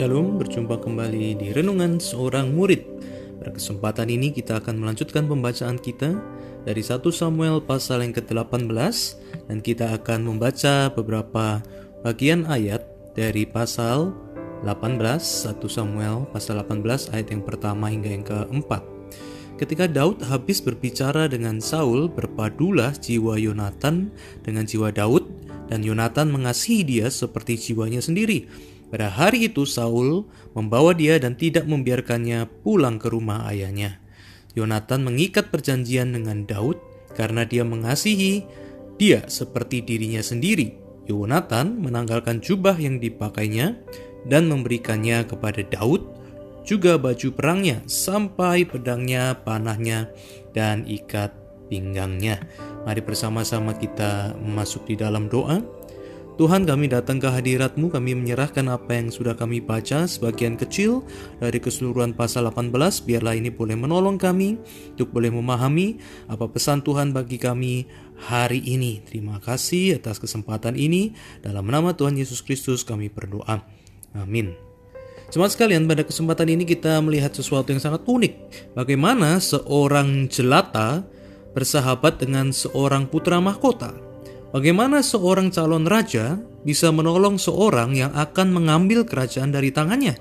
Shalom, berjumpa kembali di Renungan Seorang Murid. Pada kesempatan ini kita akan melanjutkan pembacaan kita dari 1 Samuel pasal yang ke-18 dan kita akan membaca beberapa bagian ayat dari pasal 18 1 Samuel pasal 18 ayat yang pertama hingga yang keempat. Ketika Daud habis berbicara dengan Saul, berpadulah jiwa Yonatan dengan jiwa Daud dan Yonatan mengasihi dia seperti jiwanya sendiri. Pada hari itu Saul membawa dia dan tidak membiarkannya pulang ke rumah ayahnya. Yonatan mengikat perjanjian dengan Daud karena dia mengasihi dia seperti dirinya sendiri. Yonatan menanggalkan jubah yang dipakainya dan memberikannya kepada Daud, juga baju perangnya, sampai pedangnya, panahnya, dan ikat pinggangnya. Mari bersama-sama kita masuk di dalam doa. Tuhan kami datang ke hadiratmu, kami menyerahkan apa yang sudah kami baca sebagian kecil dari keseluruhan pasal 18, biarlah ini boleh menolong kami untuk boleh memahami apa pesan Tuhan bagi kami hari ini. Terima kasih atas kesempatan ini, dalam nama Tuhan Yesus Kristus kami berdoa. Amin. Jemaat sekalian, pada kesempatan ini kita melihat sesuatu yang sangat unik. Bagaimana seorang jelata bersahabat dengan seorang putra mahkota. Bagaimana seorang calon raja bisa menolong seorang yang akan mengambil kerajaan dari tangannya?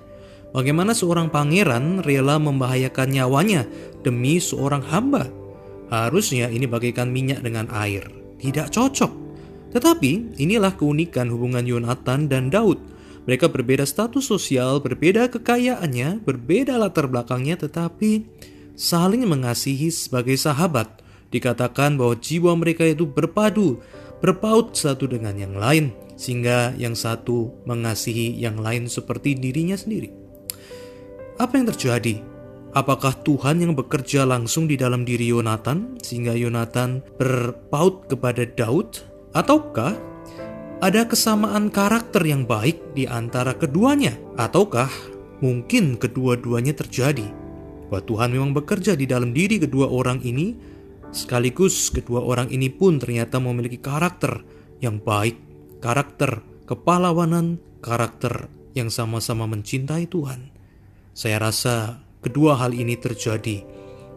Bagaimana seorang pangeran rela membahayakan nyawanya demi seorang hamba? Harusnya ini bagaikan minyak dengan air. Tidak cocok. Tetapi inilah keunikan hubungan Yonatan dan Daud. Mereka berbeda status sosial, berbeda kekayaannya, berbeda latar belakangnya, tetapi saling mengasihi sebagai sahabat. Dikatakan bahwa jiwa mereka itu berpadu, berpaut satu dengan yang lain, sehingga yang satu mengasihi yang lain seperti dirinya sendiri. Apa yang terjadi? Apakah Tuhan yang bekerja langsung di dalam diri Yonatan sehingga Yonatan berpaut kepada Daud? Ataukah ada kesamaan karakter yang baik di antara keduanya? Ataukah mungkin kedua-duanya terjadi? Bahwa Tuhan memang bekerja di dalam diri kedua orang ini Sekaligus kedua orang ini pun ternyata memiliki karakter yang baik, karakter kepahlawanan, karakter yang sama-sama mencintai Tuhan. Saya rasa kedua hal ini terjadi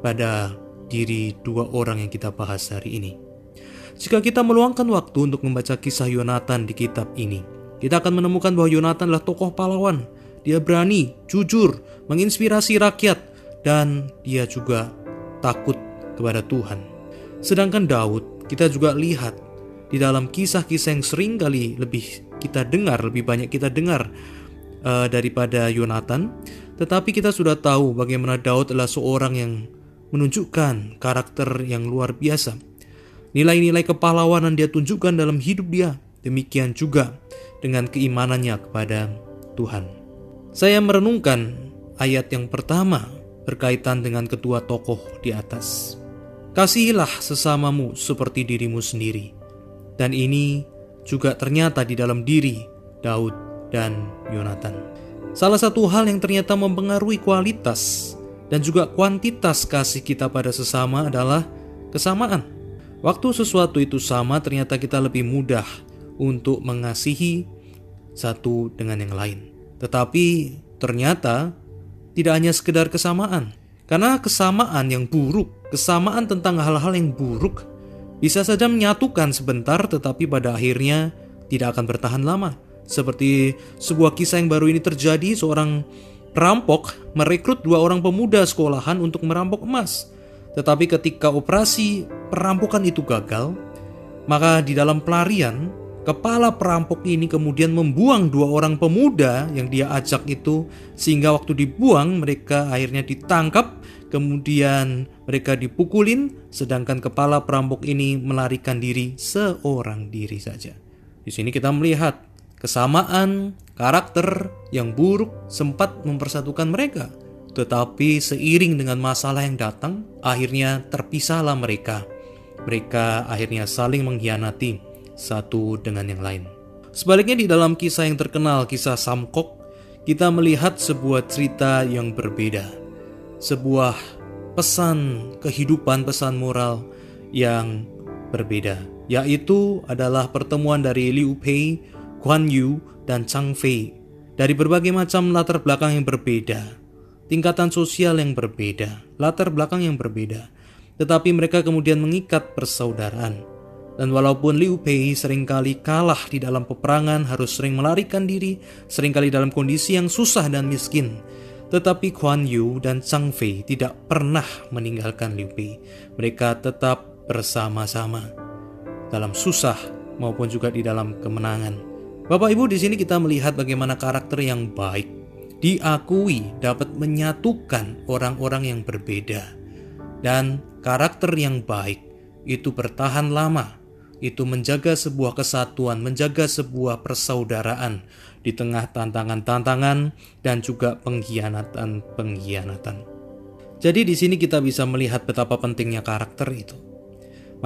pada diri dua orang yang kita bahas hari ini. Jika kita meluangkan waktu untuk membaca kisah Yonatan di kitab ini, kita akan menemukan bahwa Yonatan adalah tokoh pahlawan. Dia berani, jujur, menginspirasi rakyat, dan dia juga takut kepada Tuhan. Sedangkan Daud, kita juga lihat di dalam kisah-kisah yang sering kali lebih kita dengar, lebih banyak kita dengar uh, daripada Yonatan, tetapi kita sudah tahu bagaimana Daud adalah seorang yang menunjukkan karakter yang luar biasa. Nilai-nilai kepahlawanan dia tunjukkan dalam hidup dia. Demikian juga dengan keimanannya kepada Tuhan. Saya merenungkan ayat yang pertama berkaitan dengan kedua tokoh di atas. Kasihilah sesamamu seperti dirimu sendiri. Dan ini juga ternyata di dalam diri Daud dan Yonatan. Salah satu hal yang ternyata mempengaruhi kualitas dan juga kuantitas kasih kita pada sesama adalah kesamaan. Waktu sesuatu itu sama, ternyata kita lebih mudah untuk mengasihi satu dengan yang lain. Tetapi ternyata tidak hanya sekedar kesamaan, karena kesamaan yang buruk, kesamaan tentang hal-hal yang buruk, bisa saja menyatukan sebentar tetapi pada akhirnya tidak akan bertahan lama. Seperti sebuah kisah yang baru ini terjadi, seorang perampok merekrut dua orang pemuda sekolahan untuk merampok emas. Tetapi ketika operasi perampokan itu gagal, maka di dalam pelarian Kepala perampok ini kemudian membuang dua orang pemuda yang dia ajak itu, sehingga waktu dibuang mereka akhirnya ditangkap, kemudian mereka dipukulin, sedangkan kepala perampok ini melarikan diri seorang diri saja. Di sini kita melihat kesamaan karakter yang buruk sempat mempersatukan mereka, tetapi seiring dengan masalah yang datang, akhirnya terpisahlah mereka. Mereka akhirnya saling mengkhianati satu dengan yang lain. Sebaliknya di dalam kisah yang terkenal, kisah Samkok, kita melihat sebuah cerita yang berbeda. Sebuah pesan kehidupan, pesan moral yang berbeda, yaitu adalah pertemuan dari Liu Pei, Guan Yu, dan Chang Fei. dari berbagai macam latar belakang yang berbeda, tingkatan sosial yang berbeda, latar belakang yang berbeda, tetapi mereka kemudian mengikat persaudaraan. Dan walaupun Liu Pei sering kali kalah di dalam peperangan, harus sering melarikan diri, sering kali dalam kondisi yang susah dan miskin, tetapi Kuan Yu dan Chang Fei tidak pernah meninggalkan Liu Pei. Mereka tetap bersama-sama dalam susah maupun juga di dalam kemenangan. Bapak Ibu di sini kita melihat bagaimana karakter yang baik diakui dapat menyatukan orang-orang yang berbeda, dan karakter yang baik itu bertahan lama, itu menjaga sebuah kesatuan, menjaga sebuah persaudaraan di tengah tantangan-tantangan dan juga pengkhianatan-pengkhianatan. Jadi di sini kita bisa melihat betapa pentingnya karakter itu.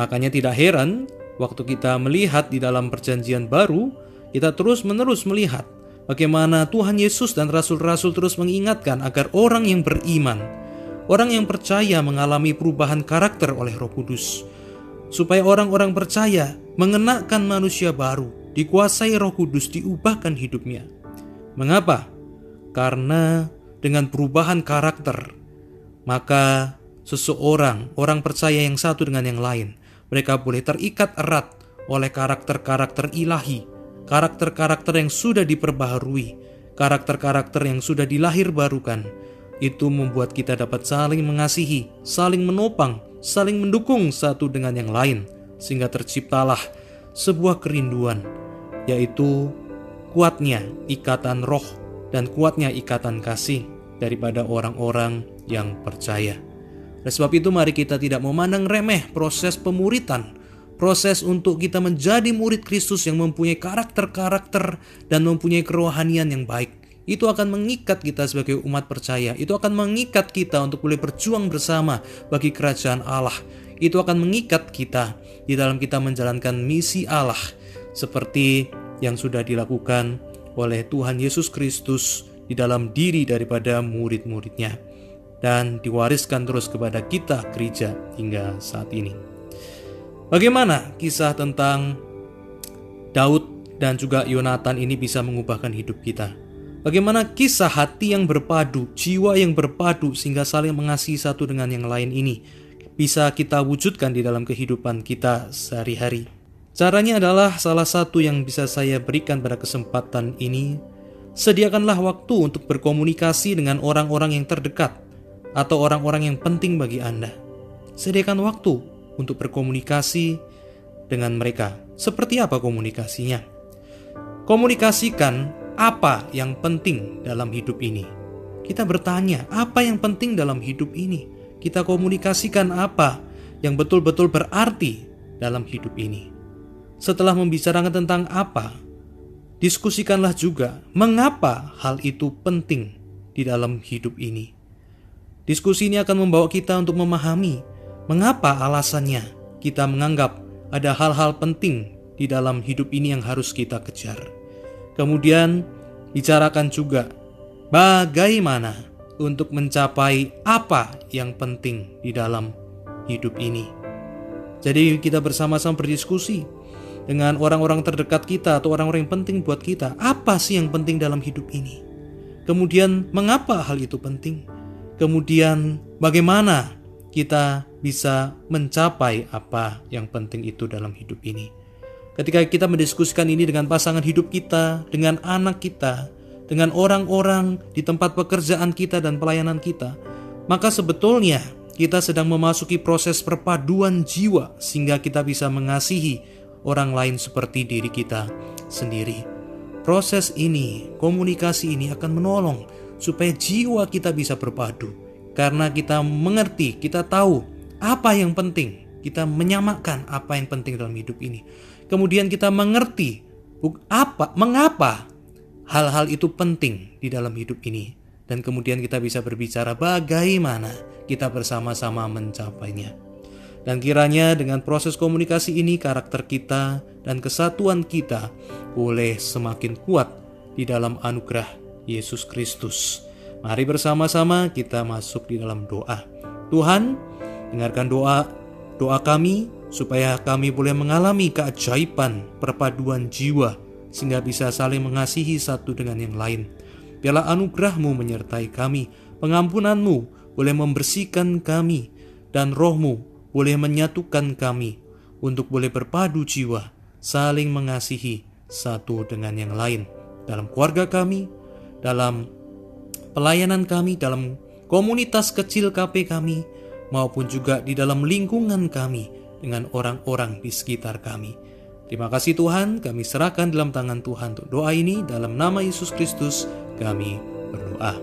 Makanya tidak heran waktu kita melihat di dalam perjanjian baru, kita terus-menerus melihat Bagaimana Tuhan Yesus dan rasul-rasul terus mengingatkan agar orang yang beriman, orang yang percaya mengalami perubahan karakter oleh Roh Kudus, supaya orang-orang percaya mengenakan manusia baru, dikuasai Roh Kudus, diubahkan hidupnya. Mengapa? Karena dengan perubahan karakter, maka seseorang, orang percaya yang satu dengan yang lain, mereka boleh terikat erat oleh karakter-karakter ilahi karakter-karakter yang sudah diperbaharui, karakter-karakter yang sudah dilahir barukan, itu membuat kita dapat saling mengasihi, saling menopang, saling mendukung satu dengan yang lain, sehingga terciptalah sebuah kerinduan, yaitu kuatnya ikatan roh dan kuatnya ikatan kasih daripada orang-orang yang percaya. Oleh sebab itu mari kita tidak memandang remeh proses pemuritan, proses untuk kita menjadi murid Kristus yang mempunyai karakter-karakter dan mempunyai kerohanian yang baik. Itu akan mengikat kita sebagai umat percaya. Itu akan mengikat kita untuk boleh berjuang bersama bagi kerajaan Allah. Itu akan mengikat kita di dalam kita menjalankan misi Allah seperti yang sudah dilakukan oleh Tuhan Yesus Kristus di dalam diri daripada murid-muridnya dan diwariskan terus kepada kita gereja hingga saat ini. Bagaimana kisah tentang Daud dan juga Yonatan ini bisa mengubahkan hidup kita? Bagaimana kisah hati yang berpadu, jiwa yang berpadu sehingga saling mengasihi satu dengan yang lain ini bisa kita wujudkan di dalam kehidupan kita sehari-hari? Caranya adalah salah satu yang bisa saya berikan pada kesempatan ini. Sediakanlah waktu untuk berkomunikasi dengan orang-orang yang terdekat atau orang-orang yang penting bagi Anda. Sediakan waktu untuk berkomunikasi dengan mereka. Seperti apa komunikasinya? Komunikasikan apa yang penting dalam hidup ini. Kita bertanya, apa yang penting dalam hidup ini? Kita komunikasikan apa yang betul-betul berarti dalam hidup ini. Setelah membicarakan tentang apa, diskusikanlah juga mengapa hal itu penting di dalam hidup ini. Diskusi ini akan membawa kita untuk memahami Mengapa alasannya kita menganggap ada hal-hal penting di dalam hidup ini yang harus kita kejar? Kemudian, bicarakan juga bagaimana untuk mencapai apa yang penting di dalam hidup ini. Jadi, kita bersama-sama berdiskusi dengan orang-orang terdekat kita atau orang-orang yang penting buat kita. Apa sih yang penting dalam hidup ini? Kemudian, mengapa hal itu penting? Kemudian, bagaimana kita bisa mencapai apa yang penting itu dalam hidup ini. Ketika kita mendiskusikan ini dengan pasangan hidup kita, dengan anak kita, dengan orang-orang di tempat pekerjaan kita dan pelayanan kita, maka sebetulnya kita sedang memasuki proses perpaduan jiwa sehingga kita bisa mengasihi orang lain seperti diri kita sendiri. Proses ini, komunikasi ini akan menolong supaya jiwa kita bisa berpadu karena kita mengerti, kita tahu apa yang penting. Kita menyamakan apa yang penting dalam hidup ini. Kemudian kita mengerti apa, mengapa hal-hal itu penting di dalam hidup ini. Dan kemudian kita bisa berbicara bagaimana kita bersama-sama mencapainya. Dan kiranya dengan proses komunikasi ini karakter kita dan kesatuan kita boleh semakin kuat di dalam anugerah Yesus Kristus. Mari bersama-sama kita masuk di dalam doa. Tuhan, dengarkan doa doa kami supaya kami boleh mengalami keajaiban perpaduan jiwa sehingga bisa saling mengasihi satu dengan yang lain. Biarlah anugerahmu menyertai kami, pengampunanmu boleh membersihkan kami, dan rohmu boleh menyatukan kami untuk boleh berpadu jiwa, saling mengasihi satu dengan yang lain dalam keluarga kami, dalam pelayanan kami, dalam komunitas kecil KP kami, maupun juga di dalam lingkungan kami dengan orang-orang di sekitar kami. Terima kasih Tuhan, kami serahkan dalam tangan Tuhan untuk doa ini dalam nama Yesus Kristus kami berdoa.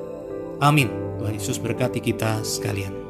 Amin. Tuhan Yesus berkati kita sekalian.